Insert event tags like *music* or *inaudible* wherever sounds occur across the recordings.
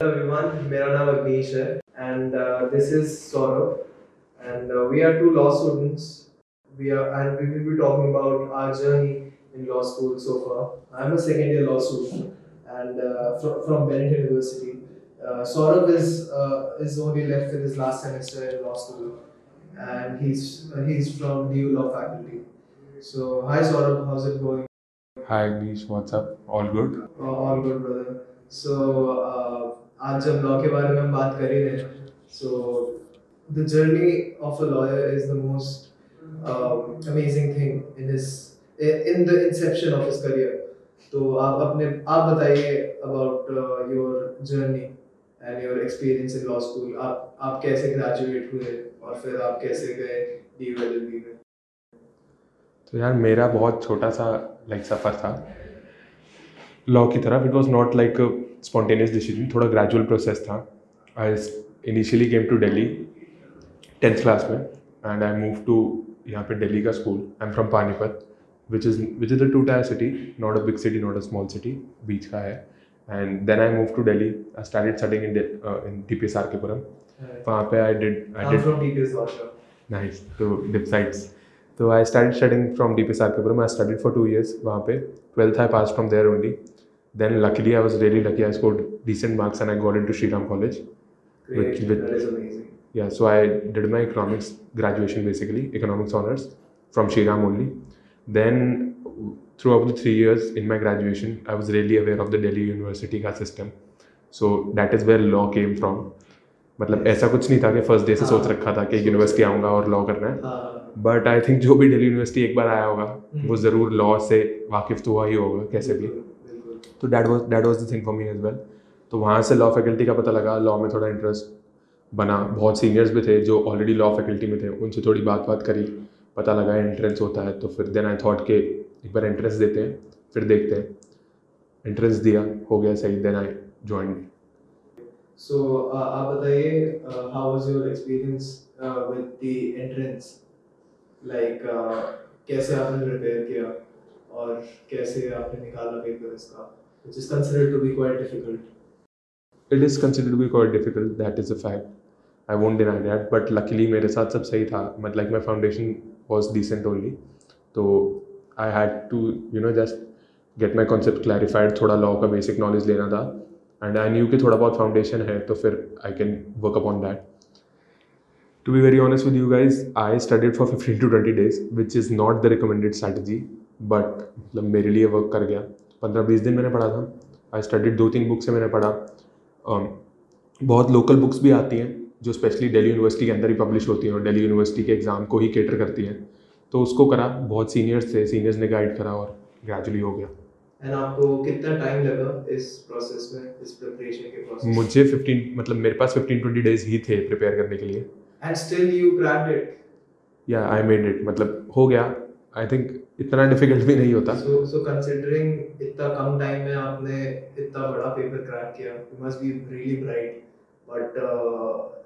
everyone, मेरा नाम अग्नीश है and uh, this is Saurabh and uh, we are two law students. We are and we will be talking about our journey in law school so far. I'm a second year law student and uh, from, from Bennett University. Uh, Saurabh is uh, is only left with his last semester in law school and he's uh, he's from DU Law faculty. So hi Saurabh, how's it going? Hi Agnish, what's up? All good? Uh, all good brother. So uh, आज जब law के बारे में हम बात कर ही रहे हैं so the journey of a lawyer is the most amazing thing in this in the inception of his career तो आप अपने, आप बताइए about your journey and your experience in law school आप आप कैसे ग्रेजुएट हुए और फिर आप कैसे गए डी में? तो यार, मेरा बहुत छोटा सा लाइक सफ़र था। लॉ की तरफ़ it was not like spontaneous decision थोड़ा ग्रेजुअल प्रोसेस था। I initially came to Delhi tenth class में एंड आई मूव टू यहाँ पे दिल्ली का school I am from Panipat which is which is a two tier city not a big city not a small city बीच का है and then I move to Delhi I started studying in in D P S R K Puram वहाँ पे I did I did nice तो डिप साइड्स तो I started studying from D P S R K Puram I studied for two years वहाँ पे. Twelfth I pass from there only then luckily I was really lucky I scored decent marks and I got into Sriram College. Great, With- with- that is amazing. Yeah, so I did my economics graduation basically, economics honors from Sriram only. Then throughout the three years in my graduation, I was really aware of the Delhi University का system. So that is where law came from. मतलब ऐसा कुछ नहीं था कि first day से सोच हाँ। रखा था कि यूनिवर्सिटी आऊँगा और लॉ करना है हाँ बट आई थिंक जो भी दिल्ली यूनिवर्सिटी एक बार आया होगा हम्म। वो ज़रूर लॉ से वाकिफ़ तो हुआ ही होगा कैसे भी तो that was that was the thing for me as well तो वहाँ से लॉ फैकल्टी का पता लगा लॉ में थोड़ा इंटरेस्ट बना। बहुत सीनियर्स भी थे जो ऑलरेडी लॉ फैकल्टी में थे, उनसे थोड़ी बात बात करी। पता लगा एंट्रेंस होता है तो फिर देन आई थॉट के एक बार एंट्रेंस देते हैं, फिर देखते हैं। एंट्रेंस दिया, हो गया सही देन आई ज्वाइन सो आप बताइए how was your experience with the entrance like कैसे आपने प्रिपेयर किया? और कैसे आपने निकाला पेपर इसका which is considered to be quite difficult. It is considered to be quite difficult that is a fact I won't deny that but luckily मेरे साथ सब सही था but like my foundation was decent only तो I had to you know just get my concept clarified थोड़ा law का basic knowledge लेना था. एंड आई न्यू कि थोड़ा बहुत फाउंडेशन है तो फिर I can work upon that to be very honest with you guys I studied for fifteen to twenty days which is not the recommended strategy but मतलब मेरे लिए वर्क कर गया. पंद्रह बीस दिन मैंने पढ़ा था। आई स्टडीड दो तीन बुक से मैंने पढ़ा। Um, बहुत लोकल बुक्स भी आती हैं जो स्पेशली दिल्ली यूनिवर्सिटी के अंदर ही पब्लिश होती हैं और दिल्ली यूनिवर्सिटी के एग्ज़ाम को ही केटर करती हैं। तो उसको करा बहुत सीनियर्स थे सीनियर्स ने गाइड करा और ग्रेजुअली हो गया। एंड आपको कितना टाइम लगा इस प्रोसेस में इस प्रिपरेशन के प्रोसेस मुझे फिफ्टीन मतलब मेरे पास फिफ्टीन ट्वेंटी डेज़ ही थे प्रिपेयर करने के लिए। And still you cracked it या आई मेड इट मतलब हो गया। आई थिंक इतना डिफ़िकल्ट भी नहीं होता। सो सो कंसीडरिंग इतना कम टाइम में आपने इतना बड़ा पेपर क्रैक किया you must be really bright but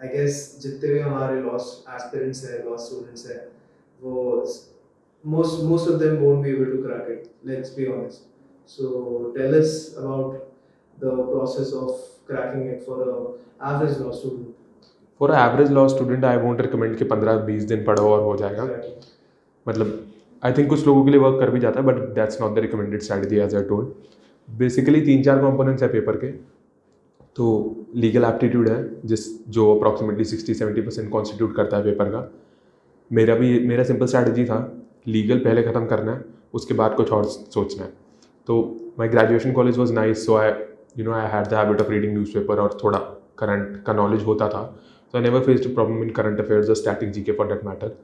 I guess जितने भी हमारे लॉ एस्पिरेंट्स है लॉ स्टूडेंट्स है वो most most of them won't be able to crack it let's be honest. So tell us about the process of cracking it for a average law student. For average law student I won't recommend कि पंद्रह बीस दिन पढ़ो और हो जाएगा। मतलब I think कुछ लोगों के लिए वर्क कर भी जाता है but that's not the recommended strategy as I told basically तीन चार कंपोनेंट्स है पेपर के. तो लीगल एप्टीट्यूड है, जिस, जो approximately sixty seventy percent constitute करता है पेपर का. मेरा भी, मेरा सिंपल स्ट्रैटेजी था लीगल पहले ख़त्म करना है, उसके बाद कुछ और सोचना है. तो my graduation college was nice so I you know I had the habit of reading newspaper और थोड़ा करंट का नॉलेज होता था. So I never faced problem in current affairs और static G K for that matter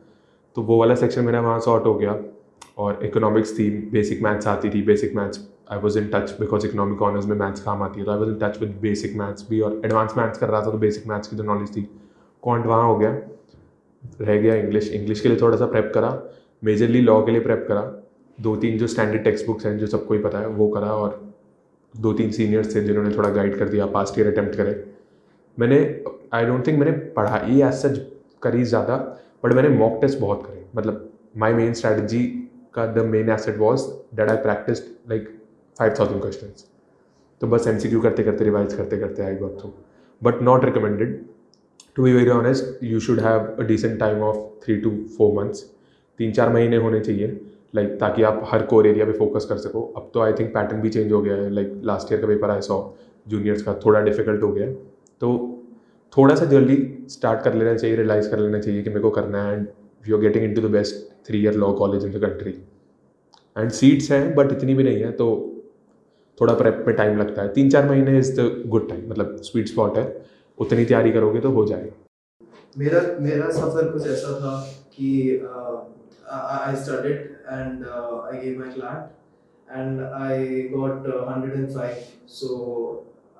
तो वो वाला section मेरा वहाँ सॉर्ट हो गया और इकोनॉमिक्स थी बेसिक मैथ्स आती थी basic maths I was in touch because economic honours में मैथ्स काम आती है तो I was in touch with basic maths भी और एडवांस मैथ्स कर रहा था तो बेसिक मैथ्स की जो नॉलेज थी क्वांट वहाँ हो गया, रह गया इंग्लिश इंग्लिश के लिए थोड़ा सा प्रेप करा मेजरली लॉ के लिए प्रेप करा, दो तीन जो स्टैंडर्ड टेक्स्ट बुक्स हैं जो सबको ही पता है वो करा और दो तीन सीनियर्स थे जिन्होंने थोड़ा गाइड कर दिया पास्ट ईयर अटैम्प्ट करे। मैंने आई डोंट थिंक मैंने पढ़ाई एज सच करी ज़्यादा बट मैंने मॉक टेस्ट बहुत करे। मतलब माई मेन स्ट्रैटेजी का the main asset was that I practice like five thousand question तो बस एम सी क्यू करते करते रिवाइज करते करते I got through but not recommended to be very honest you should have a decent time of three to four months तीन चार महीने होने चाहिए। लाइक like, ताकि आप हर कोर एरिया पे फोकस कर सको। अब तो आई थिंक पैटर्न भी चेंज हो गया है। लाइक लास्ट ईयर का पेपर आई सॉ जूनियर्स का थोड़ा डिफ़िकल्ट हो गया है। तो थोड़ा सा जल्दी स्टार्ट कर लेना चाहिए रियलाइज़ कर लेना चाहिए कि मेरे को करना है and you are getting into the best three year law college in the country and seats हैं बट इतनी भी नहीं है तो थोड़ा प्रेप में टाइम लगता है। तीन चार महीने इज़ द गुड टाइम मतलब स्वीट स्पॉट है। उतनी तैयारी करोगे तो हो जाएगा। मेरा मेरा सफ़र कुछ ऐसा था कि I studied and I gave my CLAT and I got 105 so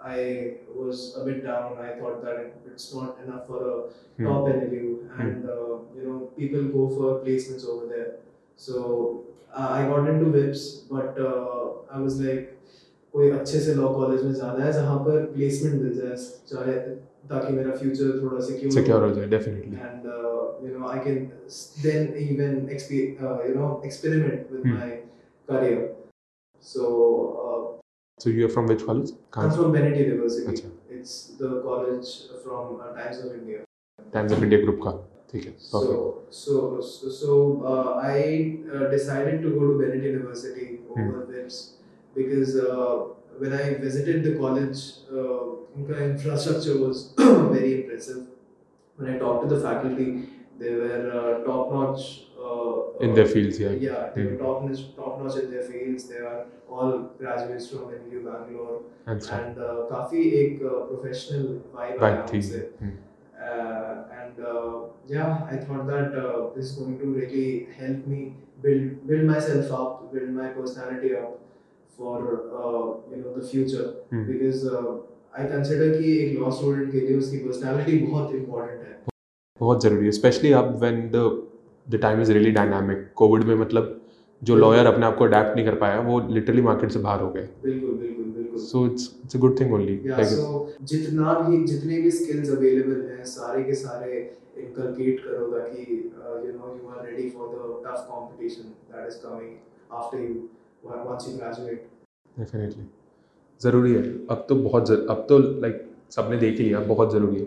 I was a bit down. I thought that it's not enough for a Hmm. top NLU, and uh, you know people go for placements over there. So uh, I got into VIPS, but uh, I was like कोई अच्छे से law college में जाना है जहाँ पर placement मिल जाए चाहे ताकि मेरा फ्यूचर थोड़ा सिक्योर सिक्योर हो जाए definitely and uh, you know I can s- then even expe- uh, you know experiment So uh, so you are from which college I'm कहाँ from Benet University. अच्छा It's the college from uh, Times of India. Times of India group का ठीक है So perfect so so, so uh, I uh, decided to go to Benet University over VIPS because uh, when I visited the college, uh, inka infrastructure was *clears throat* very impressive. When I talked to the faculty, they were uh, top. Uh, uh, their fields या yeah, they were Hmm. top notch, top notch in their fields. They are all graduates from NU Bangalore, and start and uh, काफ़ी एक uh, professional vibe आया थी उनसे. हम्म, Uh, and uh, yeah, I thought that uh, this is going to really help me build build myself up, build my personality up for uh, you know the future. Hmm. Because uh, I consider कि एक law student के लिए उसकी personality बहुत important है. बहुत ज़रूरी है स्पेशली अब when the the time is really dynamic COVID में मतलब जो लॉयर अपने आप को अडेप्ट नहीं कर पाया वो लिटरली मार्केट से बाहर हो गए। बिल्कुल बिल्कुल बिल्कुल. So it's it's a good thing only जितना भी जितने भी skills available हैं सारे के सारे inculcate करो ताकि you know you are ready for the tough competition that is coming after you once you graduate. Definitely ज़रूरी है। अब तो बहुत जर, अब तो लाइक सबने देख ही लिया बहुत ज़रूरी है।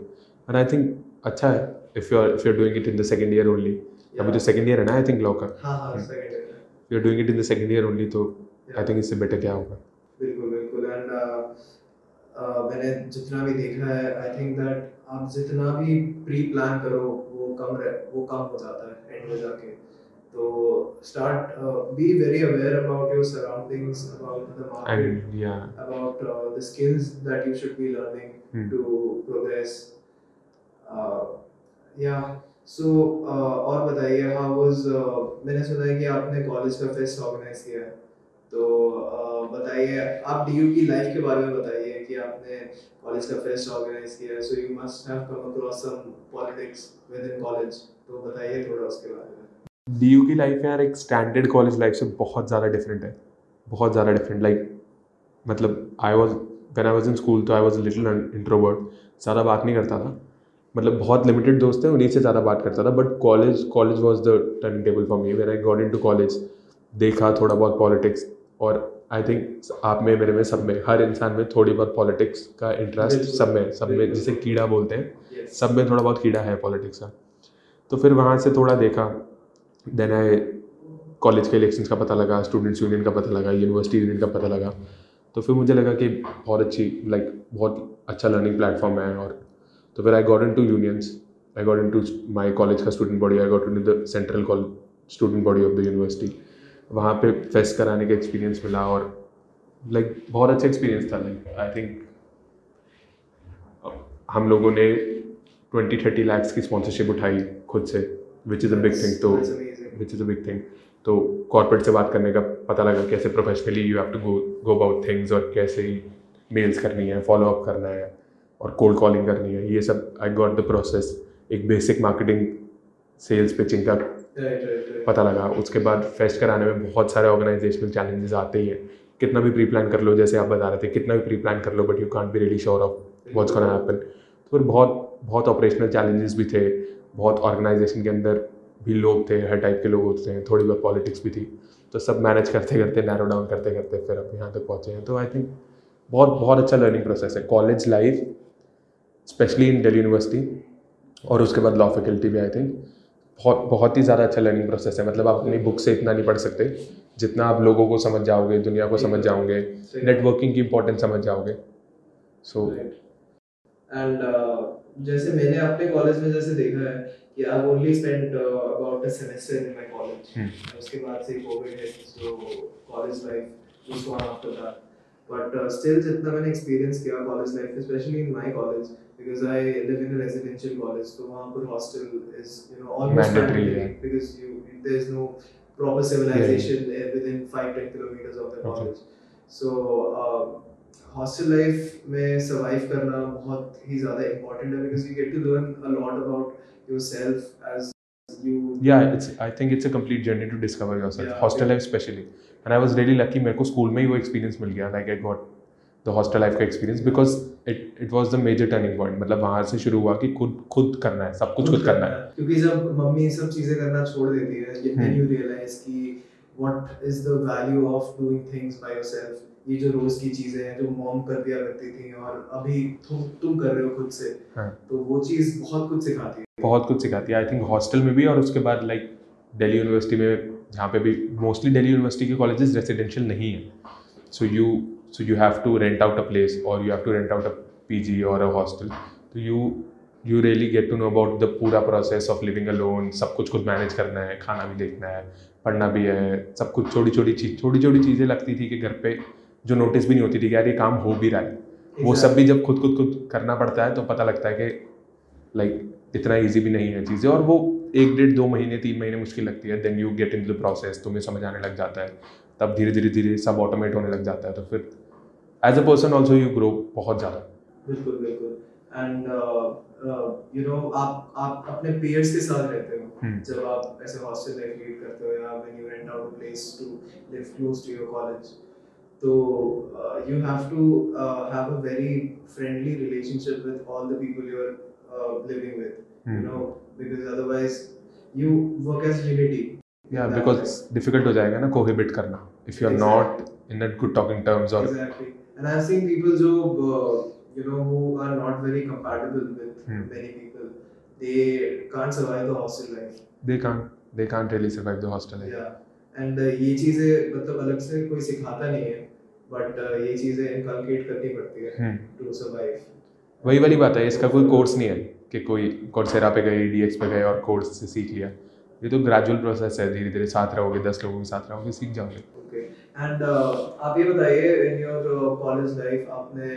एंड आई थिंक अच्छा है if you are if you are doing it in the second year only अभी तो सेकंड ईयर है ना आई थिंक लॉ का हाँ हाँ Hmm. You are doing it in the second year only तो आई थिंक इससे बेटर क्या होगा बिल्कुल बिल्कुल. एंड मैंने जितना भी देखा है आई थिंक दैट आप जितना भी प्री प्लान करो वो कम रह, वो कम हो जाता है एंड में जाके. तो start be very aware about your surroundings about the market या about uh, the skills that you should be learning Yeah. So uh, और बताइए how was uh, मैंने सुना है कि आपने कॉलेज का फेस्ट ऑर्गेनाइज किया तो uh, बताइए आप डीयू की लाइफ के बारे में बताइए कि आपने कॉलेज का फेस्ट ऑर्गेनाइज किया so you must have come across some politics within college तो बताइए थोड़ा उसके बारे में। डी की लाइफ यार एक स्टैंडर्ड कॉलेज लाइफ से बहुत ज़्यादा डिफरेंट है। बहुत ज़्यादा डिफरेंट लाइक मतलब I was when I was in school तो आई वॉज़ लिटिल इंट्रोवर्ट ज़्यादा बात नहीं करता था। मतलब बहुत लिमिटेड दोस्त हैं उन्हीं से ज़्यादा बात करता था but college college was the turning table for me when I got into college देखा थोड़ा बहुत पॉलिटिक्स और आई थिंक आप में मेरे में सब में हर इंसान में थोड़ी बहुत पॉलिटिक्स का इंटरेस्ट सब में सब में। जिसे कीड़ा बोलते हैं Yes. सब में थोड़ा बहुत कीड़ा है पॉलिटिक्स का तो फिर वहाँ से थोड़ा देखा देन आई कॉलेज के इलेक्शंस का पता लगा स्टूडेंट्स यूनियन का पता लगा यूनिवर्सिटी यूनियन का पता लगा तो फिर मुझे लगा कि बहुत अच्छी लाइक like, बहुत अच्छा लर्निंग प्लेटफॉर्म है और तो फिर I got into unions I got into my college का student body I got into the central college student body of the university वहाँ पे फेस्ट कराने का एक्सपीरियंस मिला और लाइक like, बहुत अच्छा एक्सपीरियंस था लाइक आई थिंक हम लोगों ने ट्वेंटी थर्टी लैक्स की स्पॉन्सरशिप उठाई खुद से which is a big thing तो which is a big thing तो कॉर्पोरेट से बात करने का पता लगा कैसे professionally you have to go go about things और कैसे मेल्स करनी है फॉलो अप करना है। और कोल्ड कॉलिंग करनी है ये सब आई गॉट द प्रोसेस एक बेसिक मार्केटिंग सेल्स पिचिंग का. पता लगा। उसके बाद फेस्ट कराने में बहुत सारे ऑर्गेनाइजेशनल चैलेंजेस आते ही हैं। कितना भी प्री प्लान कर लो जैसे आप बता रहे थे कितना भी प्री प्लान कर लो but you can't be ready sure of what's gonna happen तो फिर बहुत बहुत ऑपरेशनल चैलेंजेस भी थे। बहुत ऑर्गेनाइजेशन के अंदर भी लोग थे हर टाइप के लोग होते हैं थोड़ी बहुत पॉलिटिक्स भी थी। तो सब मैनेज करते करते नैरो डाउन करते करते फिर अब यहाँ तक पहुँचे हैं। तो आई थिंक बहुत बहुत अच्छा लर्निंग प्रोसेस है। College life specially in Delhi university और उसके बाद लॉ फैकल्टी भी आई थिंक बहुत बहुत ही ज़्यादा अच्छा लर्निंग प्रोसेस है। मतलब आप अपनी बुक से इतना नहीं पढ़ सकते जितना आप लोगों को समझ जाओगे दुनिया को समझ जाओगे नेटवर्किंग की इंपॉर्टेंस समझ जाओगे। सो एंड जैसे मैंने अपने कॉलेज में जैसे देखा है कि I only spend about a semester in my college उसके बाद से कोविड है so college life gone after that. But uh, still जितना मैंने एक्सपीरियंस किया college life specially in my college because I live in a residential college तो वहाँ पर hostel is you know almost Mandatory, yeah. because you there's no proper civilization uh, within 5 10 kilometers of the Okay. college so uh, hostel life में survive करना बहुत ही ज़्यादा important है because you get to learn a lot about yourself as you yeah it's i think it's a complete journey to discover yourself Yeah, hostel yeah. life especially and i was really lucky मेरे को school में ही वो experience मिल गया like i got the hostel life का experience because it it was the major turning point मतलब वहाँ से शुरू हुआ कि खुद खुद करना है सब कुछ खुद करना है। क्योंकि जब मम्मी सब चीज़ें करना छोड़ देती है। ये हम्म। then you realize कि what is the value of doing things by yourself? ये जो रोज की चीज़ें हैं जो मॉम कर दिया करती थी और अभी तुम तुम कर रहे हो खुद से हाँ। तो वो चीज़ बहुत कुछ सिखाती है। बहुत कुछ सिखाती है। आई थिंक हॉस्टल में भी और उसके बाद लाइक दिल्ली यूनिवर्सिटी में जहाँ पे भी मोस्टली दिल्ली यूनिवर्सिटी के कॉलेजेस रेसिडेंशियल नहीं है। So you so you have to rent out a place और you have to rent out a P G और अ हॉस्टल तो you you really get to know about the पूरा process of living alone सब कुछ खुद manage करना है खाना भी देखना है पढ़ना भी है सब कुछ छोटी छोटी चीज़ छोटी छोटी चीज़ें लगती थी कि घर पे जो नोटिस भी नहीं होती थी कि यार ये काम हो भी रहा है। वो सब भी जब खुद खुद खुद करना पड़ता है तो पता लगता है कि लाइक इतना ईजी भी नहीं है चीज़ें और वो एक डेढ़ दो महीने तीन महीने मुश्किल लगती है। Then you get in the process तुम्हें समझ आने लग जाता है। तब धीरे धीरे धीरे सब ऑटोमेट होने लग जाता है। तो फिर as a person also you grow बहुत ज़्यादा। बिल्कुल बिल्कुल। एंड यू नो आप आप अपने peers के साथ रहते हो। हम्म। जब आप ऐसे हॉस्टल लाइफ लीड करते हो या when you rent out a place to live close to your college तो you have to have a very friendly relationship with all the people you are living with hmm. know because otherwise you work as unity. या because difficult हो जाएगा ना cohabit करना if you are not in good talking terms और and i've seen people who uh, you know who are not very compatible with Hmm. many people. They can't survive the hostel life. They can't they can't really survive the hostel है yeah. And uh, ये चीज़ें मतलब अलग से कोई सिखाता नहीं है बट ये चीज़ें इनकलकेट करनी पड़ती है हम्म। टू सर्वाइव वही वाली बात है इसका कोई कोर्स नहीं है कि कोई कोर्सेरा पे गए डीएक्स पे गए और कोर्स से सीख लिया। ये तो ग्रेजुअल प्रोसेस है धीरे धीरे साथ रहोगे दस लोगों के साथ रहोगे सीख जाओगे। ओके एंड आप ये बताइए इन योर कॉलेज लाइफ आपने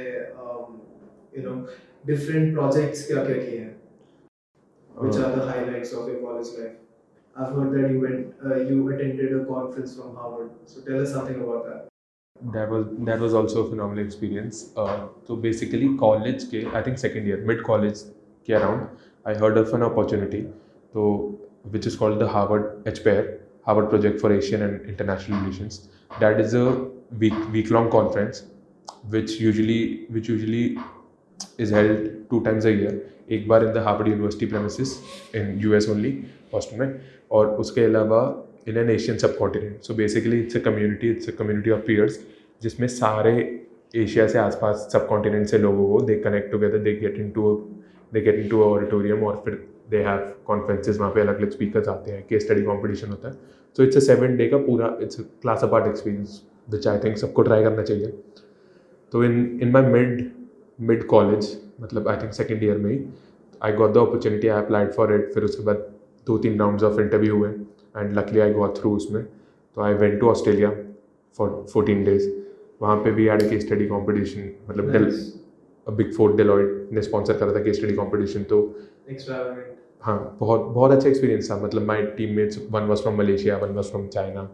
यू नो डिफरेंट प्रोजेक्ट्स क्या क्या किए हैं? Which are the highlights of your college life I have heard that you went you attended a conference from Harvard so tell us something about that That. Was that was also a phenomenal experience. Uh, so basically, college ke, I think second year, mid college ke around, I heard of an opportunity. So which is called the Harvard HPR Harvard Project for Asian and International Relations that is a week week long conference which usually which usually is held two times a year एक बार in the Harvard University premises in US only hostel में और उसके अलावा in an Asian subcontinent so basically it's a community it's a community of peers जिसमें सारे Asia से आसपास सब कॉन्टिनेंट से लोगों को they connect together they get in to they get in to auditorium और फिर दे हैव कॉन्फ्रेंसेज वहाँ पे अलग अलग स्पीकर्स आते हैं केस स्टडी कॉम्पिटिशन होता है। So it's a seven day का पूरा it's class apart experience which I think सबको ट्राई करना चाहिए। तो in in my mid mid college मतलब आई थिंक सेकेंड ईयर में ही I got the opportunity I applied for it फिर उसके बाद दो तीन राउंड ऑफ़ इंटरव्यू हुए and luckily I got through उसमें। तो I went to Australia for fourteen days वहाँ पे भी एड के स्टडी कॉम्पिटिशन मतलब Nice. बिग फोर डेलॉइड ने स्पॉन्सर करा था के स्टडी कॉम्पिटिशन तो हाँ बहुत बहुत अच्छा एक्सपीरियंस था। मतलब my teammates one was from Malaysia one was from China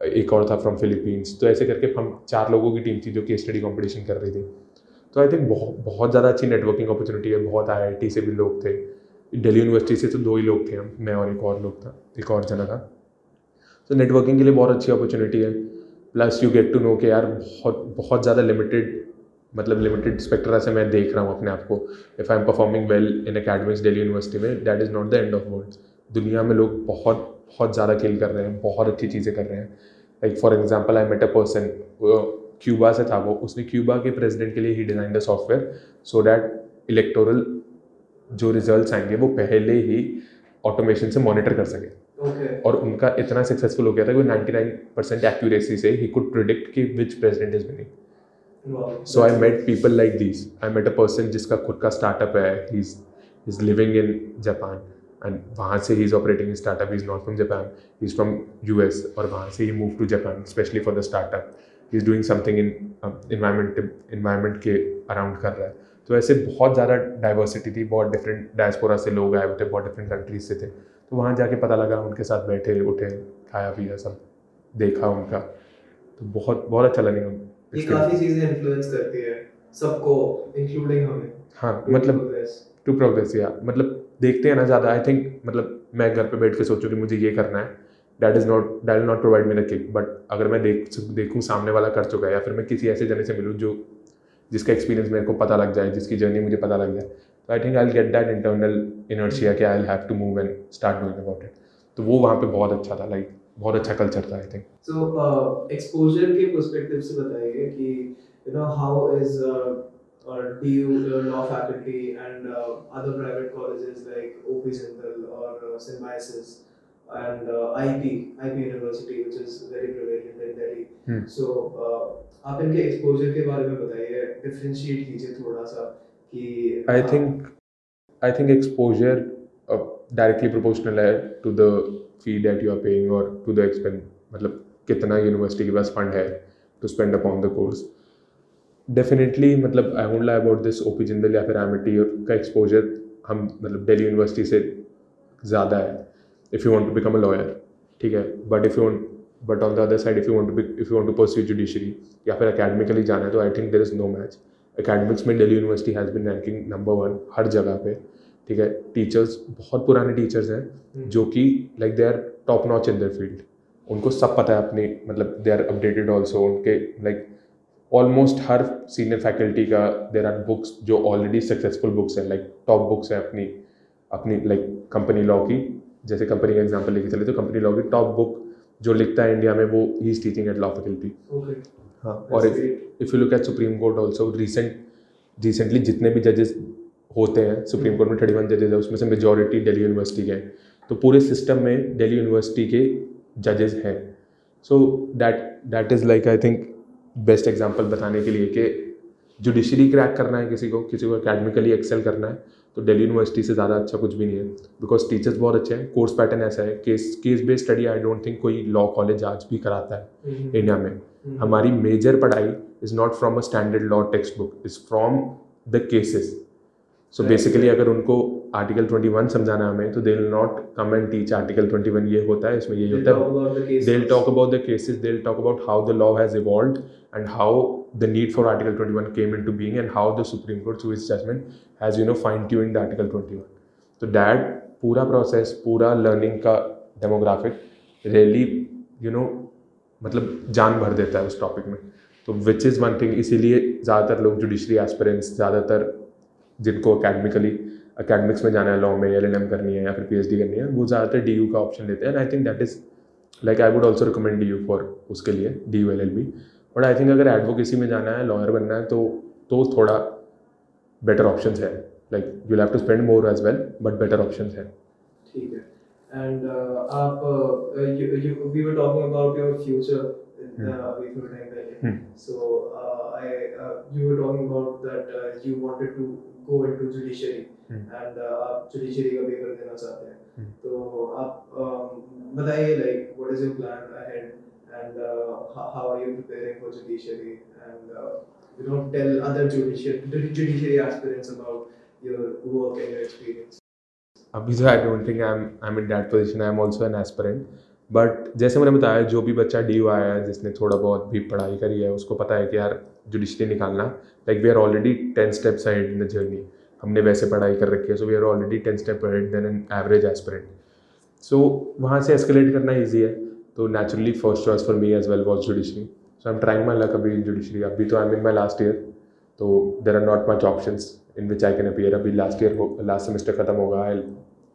एक और था फ्रॉम फिलीपींस तो ऐसे करके हम चार लोगों की टीम थी जो कि स्टडी कॉम्पिटिशन कर रही थी। तो आई थिंक बहुत बहुत ज़्यादा अच्छी नेटवर्किंग अपॉर्चुनिटी है। बहुत आईआईटी से भी लोग थे। दिल्ली यूनिवर्सिटी से तो दो ही लोग थे हम। मैं और एक और लोग था एक और जना था। तो नेटवर्किंग के लिए बहुत अच्छी अपॉर्चुनिटी है। Plus you get to know कि यार बहुत बहुत ज़्यादा लिमिटेड मतलब लिमिटेड स्पेक्ट्रा से मैं देख रहा हूँ अपने आप को if I am performing well in academics Delhi university में that is not the end of world दुनिया में लोग बहुत बहुत ज़्यादा किल कर रहे हैं बहुत अच्छी चीज़ें कर रहे हैं like for example I met a person Cuba से था वो उसने क्यूबा के प्रेसिडेंट के लिए ही design the software so that electoral जो रिज़ल्ट आएँगे वो पहले ही ऑटोमेशन से मॉनिटर कर सके Okay. और उनका इतना सक्सेसफुल हो गया था कि वो 99 परसेंट एक्यूरेसी से ही कुड प्रिडिक्ट कि which president is winning. So I met people like this I met a person जिसका खुद का स्टार्टअप है. He is living in Japan and वहाँ से he is operating startup is not from Japan he is from U S और वहाँ से he move to Japan specially for the startup he is doing something in environment environment के around कर रहा है. तो ऐसे बहुत ज़्यादा डाइवर्सिटी थी. बहुत डिफरेंट डायस्पोरा से लोग आए हुए थे. बहुत डिफरेंट कंट्रीज़ से थे. तो वहाँ जाके पता लगा उनके साथ बैठे उठे खाया पिया सब देखा उनका. तो बहुत बहुत अच्छा लर्निंग ये काफ़ी चीज़ें इन्फ्लुएंस करती है सबको इंक्लूडिंग हमें। हाँ मतलब टू प्रोग्रेस या मतलब देखते हैं ना ज़्यादा आई थिंक मतलब मैं घर पे बैठ के सोचूं कि मुझे ये करना है। That is not that will not provide me the kick but अगर मैं देख देखूँ सामने वाला कर चुका है या फिर मैं किसी ऐसे जने से मिलूँ जो जिसका एक्सपीरियंस मेरे को पता लग जाए जिसकी जर्नी मुझे पता लग जाए तो I think I get that internal inertia कि I have to move and start doing about it तो वो वहाँ पे बहुत अच्छा था लाइक बहुत अच्छा कल्चर था आई थिंक uh, exposure के perspective से बताइए कि uh, uh, DU uh, law faculty and uh, other private colleges like OP Jindal or uh, Symbiosis and uh, IP IP University which is very prevalent in Delhi. Hmm. So uh, आप इनके exposure के बारे में बताइए differentiate कीजिए थोड़ा सा कि आई हाँ, think I think exposure directly proportional है to the fee that you are paying और टू द एक्सपेंड मतलब कितना यूनिवर्सिटी के पास फंड है to spend upon the course definitely मतलब I won't lie about this OP Jindal या फिर एमिटी का एक्सपोजर हम मतलब दिल्ली यूनिवर्सिटी से ज़्यादा है if you want to become a lawyer ठीक है? But if you but on the other side if you want to if you want to pursue judiciary या फिर अकेडमिकली जाना है तो I think there is no match academics में Delhi university has been ranking number one हर जगह पे. ठीक है टीचर्स बहुत पुराने टीचर्स हैं हम्म, जो कि like they are top notch in their field उनको सब पता है अपनी मतलब दे आर अपडेटेड ऑल्सो उनके लाइक ऑलमोस्ट हर सीनियर फैकल्टी का देर आर बुक्स जो ऑलरेडी सक्सेसफुल बुक्स हैं लाइक टॉप बुक्स हैं अपनी अपनी लाइक कंपनी लॉ की. जैसे कंपनी का एग्ज़ाम्पल लेके चले तो कंपनी लॉ की टॉप बुक जो लिखता है इंडिया में वो ही is teaching at law faculty हाँ और if you look at supreme court also recent recently जितने भी जजेस होते हैं सुप्रीम कोर्ट में थर्टी वन जजेज है उसमें से मेजोरिटी दिल्ली यूनिवर्सिटी के हैं। तो पूरे सिस्टम में दिल्ली यूनिवर्सिटी के जजेस हैं। So that that is like I think best example बताने के लिए कि जुडिशरी क्रैक करना है किसी को किसी को अकेडमिकली एक्सेल करना है तो दिल्ली यूनिवर्सिटी से ज़्यादा अच्छा कुछ भी नहीं है। बिकॉज़ टीचर्स बहुत अच्छे हैं कोर्स पैटर्न ऐसा है case case based study I don't think कोई लॉ कॉलेज आज भी कराता है हम्म, इंडिया में। हम्म, हमारी मेजर पढ़ाई is not from a standard law text book is from the cases so basically अगर उनको आर्टिकल 21 समझाना हमें तो they will not come and teach article 21 ये होता है इसमें ये होता है। They will talk about the cases they will talk about how the law has evolved and how the need for article 21 came into being and how the supreme court through its judgment has you know fine tune the article 21 तो that पूरा process पूरा learning का demographic really you know मतलब जान भर देता है उस टॉपिक में। तो विच इज़ वन थिंग इसीलिए ज़्यादातर लोग जुडिशरी एस्पिरेंट्स ज़्यादातर जिनको अकेडमिकली अकेडमिक्स में जाना है लॉ में एल एन एम करनी है या फिर पी एच डी करनी है वो ज़्यादातर डी यू का ऑप्शन लेते हैं and I think that is like I would also recommend D U for उसके लिए D U L L B but I think अगर एडवोकेसी में जाना है लॉयर बनना है तो तो थोड़ा बेटर ऑप्शन है. Like you have to spend more as well but better option है. ठीक है. एंड आप you you we were talking about your future Hmm. अभी थोड़े टाइम पहले. Hmm. I you were talking about that you wanted to go into judiciary Hmm. And आप judiciary का paper देना चाहते हैं। Hmm. तो आप um, बताइए like what is your plan ahead and how are you preparing for judiciary and you know tell other judiciary judiciary aspirants about your work and your experience. अभी I don't think I am I am in that position I am also an aspirant but जैसे मैंने बताया जो भी बच्चा D आया है जिसने थोड़ा बहुत भी पढ़ाई करी है उसको पता है कि यार जुडिशरी निकालना like we are already ten steps ahead in the journey हमने वैसे पढ़ाई कर रखी है so we are already ten step ahead then an average aspirant so वहाँ से एस्केलेट करना ईजी है तो naturally first choice for me as well was judiciary so I am trying my luck अभी इन जुडिशरी अभी तो I am in my last year तो there are not much option in which I can appear अभी last year last semester खत्म होगा I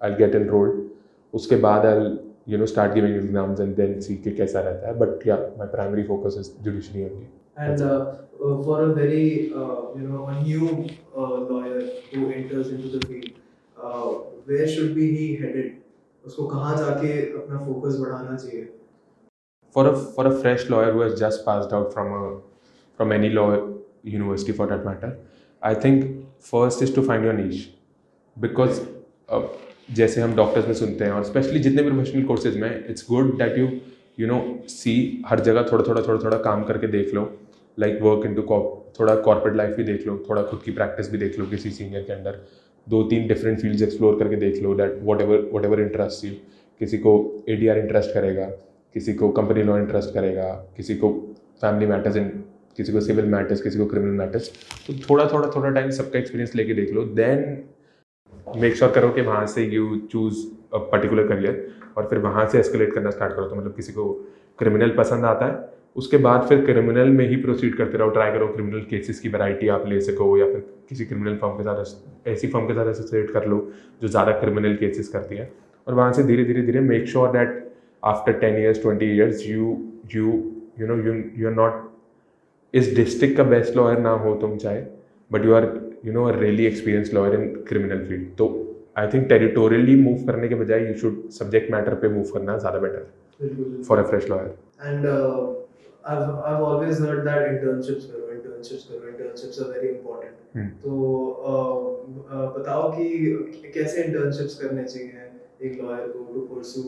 I get enrolled उसके बाद I you know start giving exams and then see के कैसा रहता है. But yeah my primary focus is judiciary only And uh, uh, for a very uh, you know a new uh, lawyer who enters into the field, uh, where should be he headed? उसको कहाँ जाके अपना focus बढ़ाना चाहिए? for a for a fresh lawyer who has just passed out from a from any law university for that matter i think first is to find your niche because uh, जैसे हम doctors में सुनते हैं और specially जितने भी professional courses में it's good that you you know see हर जगह थोड़ा थोड़ा थोड़ा थोड़ा काम करके देख लो लाइक वर्क इन टू थोड़ा कॉर्पोरेट लाइफ भी देख लो, थोड़ा खुद की प्रैक्टिस भी देख लो किसी सीनियर के अंदर। दो तीन डिफरेंट फील्ड्स एक्सप्लोर करके देख लो that whatever whatever interest you किसी को ए डी आर इंटरेस्ट करेगा, किसी को कंपनी लॉ इंटरेस्ट करेगा, किसी को फैमिली मैटर्स इन किसी को सिविल मैटर्स किसी को क्रिमिनल मैटर्स तो थोड़ा थोड़ा थोड़ा टाइम सबका एक्सपीरियंस लेके देख लो। देन मेक श्योर करो कि वहाँ से you choose a particular career और फिर वहाँ से एस्केलेट करना स्टार्ट करो। तो मतलब किसी को क्रिमिनल पसंद आता है उसके बाद फिर क्रिमिनल में ही प्रोसीड करते रहो। ट्राई करो क्रिमिनल केसेस की वैरायटी आप ले सको या फिर किसी क्रिमिनल फॉर्म के साथ ऐसी फॉर्म के साथ एसोसिएट कर लो जो ज़्यादा क्रिमिनल केसेस करती है। और वहाँ से धीरे धीरे धीरे make sure that after 10 years 20 years you you you know you you're not इस डिस्ट्रिक्ट का बेस्ट लॉयर ना हो तुम चाहे but you are you know really experience lawyer in criminal field तो आई थिंक टेरिटोरियली मूव करने के बजाय यू शुड सब्जेक्ट मैटर पे मूव करना ज़्यादा better for a fresh lawyer uh, I've I've always heard that internships करो internships करो internships are very important. Hmm. तो uh, uh, बताओ कि कैसे internships करने चाहिए एक लॉयर को to pursue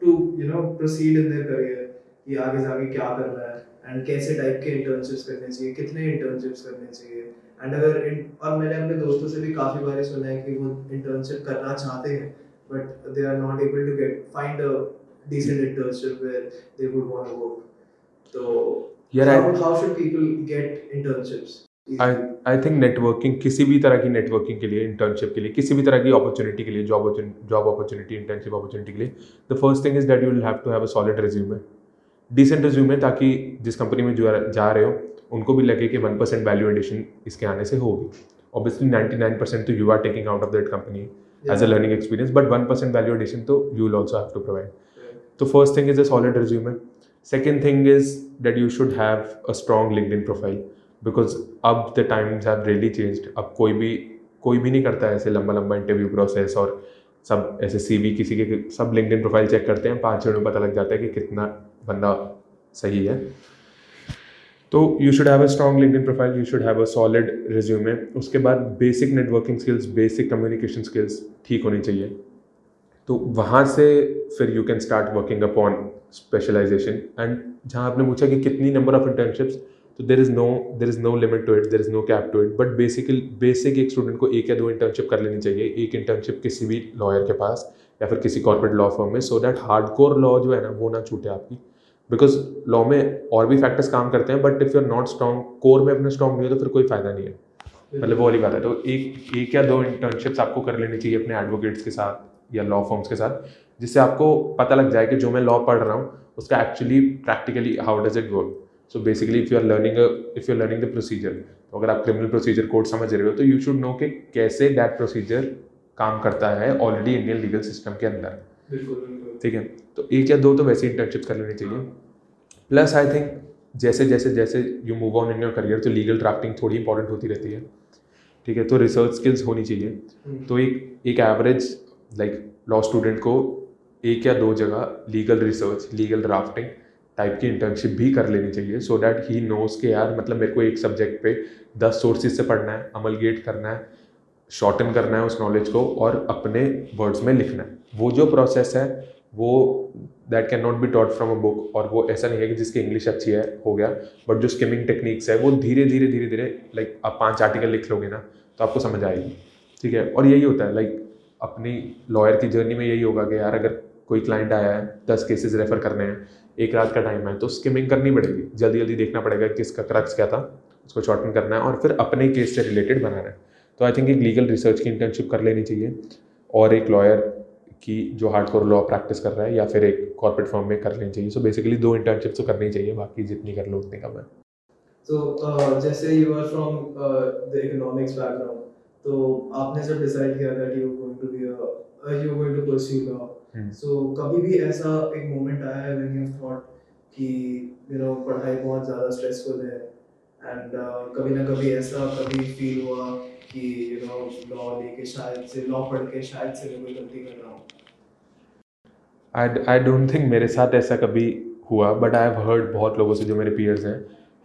to you know proceed in their career कि आगे जाके क्या करना है एंड कैसे टाइप के इंटर्नशिप्स करने चाहिए कितने इंटर्नशिप्स करने चाहिए एंड अगर और मैंने अपने दोस्तों से भी काफ़ी बार सुना है कि वो इंटर्नशिप करना चाहते हैं but they are not able to get find a decent internship where they would want to work. So, Yeah, how, I- how should people get internships? I I think networking किसी भी तरह की networking के लिए internship के लिए किसी भी तरह की अपॉर्चुनिटी के लिए job job opportunity internship opportunity के लिए the first thing is that you will have to have a solid resume decent resume ताकि जिस कंपनी में जो जा रहे हो उनको भी लगे कि वन परसेंट वैल्यू एडिशन इसके आने से होगी. ऑब्वियसली नाइन्टी नाइन परसेंट तो you are taking out of that company as a learning experience but one percent value addition तो you will also have to provide तो first thing is a solid resume second thing is that you should have a strong LinkedIn profile because अब the times have really changed अब कोई भी कोई भी नहीं करता है ऐसे लंबा लंबा इंटरव्यू प्रोसेस और सब ऐसे सीवी किसी के, सब लिंक्डइन प्रोफ़ाइल चेक करते हैं, पाँच मिनट में पता लग जाता है कि कितना बंदा सही है। तो you should have a strong LinkedIn profile you should have a solid resume उसके बाद basic networking skills basic communication skills ठीक होनी चाहिए। तो वहाँ से फिर you can start working upon specialization and जहाँ आपने पूछा कि कितनी नंबर ऑफ़ इंटर्नशिप्स तो there is no there is no limit to it there is no cap to it but basically basic एक स्टूडेंट को एक या दो इंटर्नशिप कर लेनी चाहिए, एक इंटर्नशिप किसी भी लॉयर के पास या फिर किसी कॉर्पोरेट लॉ फॉर्म में so that hard core law जो है ना, वो ना छूटे आपकी. बिकॉज़ लॉ में और भी फैक्टर्स काम करते हैं but if you are not strong core में अपने स्ट्रॉन्ग नहीं हो तो फिर कोई फ़ायदा नहीं है. मतलब वो वाली बात है. तो एक एक या दो इंटर्नशिप्स आपको कर लेनी चाहिए अपने एडवोकेट्स के साथ या लॉ फॉर्म्स के साथ. जिससे आपको पता लग जाए कि जो मैं लॉ पढ़ रहा हूँ उसका actually practically how does it work so basically if you are learning if you are learning the procedure तो अगर आप क्रिमिनल प्रोसीजर कोड समझ रहे हो तो यू शुड नो कि कैसे दैट प्रोसीजर काम करता है ऑलरेडी इंडियन लीगल सिस्टम के अंदर। ठीक है? तो एक या दो तो वैसे इंटर्नशिप कर लेनी चाहिए। प्लस आई थिंक जैसे जैसे जैसे you move on in your career तो लीगल ड्राफ्टिंग थोड़ी इंपॉर्टेंट होती रहती है। ठीक है? तो रिसर्च स्किल्स होनी चाहिए। हम्म, तो एक एक एवरेज लाइक लॉ स्टूडेंट को एक या दो जगह legal research legal drafting type की इंटर्नशिप भी कर लेनी चाहिए सो दैट ही नोज़ के यार मतलब मेरे को एक सब्जेक्ट पे दस सोर्सेज से पढ़ना है अमलगेट करना है शॉर्टन करना है उस नॉलेज को और अपने वर्ड्स में लिखना है। वो जो प्रोसेस है, वो that can not be taught from a book और वो ऐसा नहीं है कि जिसकी इंग्लिश अच्छी है, हो गया बट जो स्किमिंग टेक्निक्स है, वो धीरे धीरे धीरे धीरे लाइक आप पाँच आर्टिकल लिख लोगे ना तो आपको समझ आएगी, ठीक है? और यही होता है लाइक अपनी लॉयर की जर्नी में यही होगा कि यार अगर कोई क्लाइंट आया है दस केसेस रेफर करने हैं एक रात का टाइम है तो स्किमिंग करनी पड़ेगी। जल्दी जल्दी देखना पड़ेगा किसका क्रक्स क्या था उसको शॉर्टन करना है और फिर अपने केस से रिलेटेड बनाना है। तो आई थिंक एक लीगल रिसर्च की इंटर्नशिप कर लेनी चाहिए और एक लॉयर की जो हार्ड कोर लॉ प्रैक्टिस कर रहा है या फिर एक कॉर्पोरेट फॉर्म में कर लेनी चाहिए। सो बेसिकली दो इंटर्नशिप तो करनी चाहिए बाकी जितनी कर लो उतनी कम है। So, uh, जैसे you are from the economics background तो आपने जब डिसाइड किया था कि you going to be a you going to pursue law. So कभी भी ऐसा एक मोमेंट आया है व्हेन यू थॉट कि यू नो पढ़ाई बहुत ज़्यादा स्ट्रेसफुल है एंड कभी ना कभी ऐसा कभी फील हुआ कि यू नो लॉ लेके शायद से लॉ पढ़ के शायद से मैं कोई गलती कर रहा हूँ आई आई डोंट थिंक मेरे साथ ऐसा कभी हुआ बट आई हैव हर्ड बहुत लोगों से जो मेरे पीयर्स हैं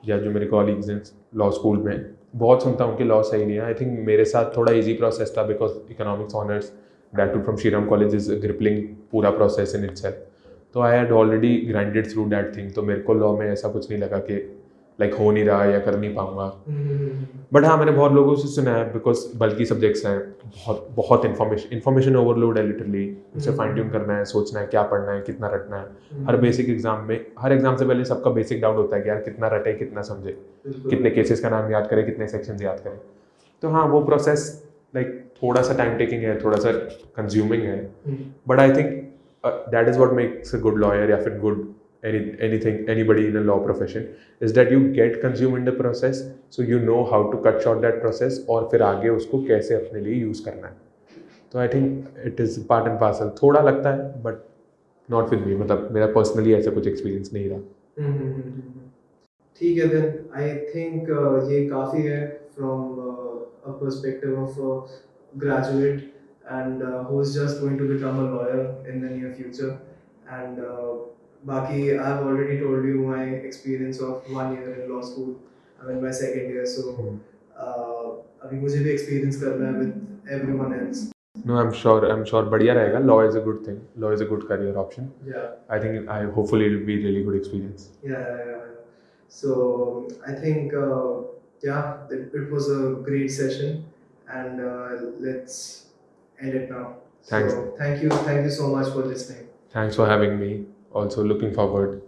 या जो मेरे कॉलीग्स हैं लॉ स्कूल में बहुत सुनता हूँ कि लॉ सही नहीं है। आई थिंक मेरे साथ थोड़ा इजी प्रोसेस था because economics honours that too from Shriram college is gruelling पूरा प्रोसेस इन इट्स तो I had already grinded through that thing तो मेरे को लॉ में ऐसा कुछ नहीं लगा कि लाइक हो नहीं रहा या कर नहीं पाऊँगा। बट हाँ मैंने बहुत लोगों से सुना है बिकॉज़ बल्कि सब्जेक्ट्स हैं बहुत बहुत इन्फॉर्मेशन इन्फॉर्मेशन ओवरलोड है लिटरली उसे फाइन ट्यून करना है सोचना है क्या पढ़ना है कितना रटना है। हर बेसिक एग्ज़ाम में हर एग्ज़ाम से पहले सबका बेसिक डाउट होता है कि यार कितना रटे कितना समझे। कितने केसेस का नाम याद करें कितने सेक्शन याद करें। तो हाँ वो प्रोसेस लाइक थोड़ा सा टाइम टेकिंग है थोड़ा सा कंज्यूमिंग है। But I think that is what makes a good lawyer या फिर good any anything anybody in a law profession is that you get consumed in the process so you know how to cut short that process और फिर आगे उसको कैसे अपने लिए use करना है तो I think it is part and parcel थोड़ा लगता है बट नॉट विद मी मतलब मेरा पर्सनली ऐसा कुछ एक्सपीरियंस नहीं रहा ठीक है देन आई थिंक ये काफ़ी है from a perspective of graduate and uh, who's just going to become a lawyer in the near future and uh, Baki, I've already told you my experience of one year in law school. I'm in my second year, so uh, अभी मुझे भी experience करना है with everyone else. No, I'm sure. I'm sure. बढ़िया रहेगा. Law is a good thing. Law is a good career option. Yeah. I think. I hopefully it'll be really good experience. Yeah, yeah, yeah. So I think uh, yeah, it, it was a great session, and uh, let's end it now. Thanks. So, thank you, thank you so much for listening. Thanks for having me. Also looking forward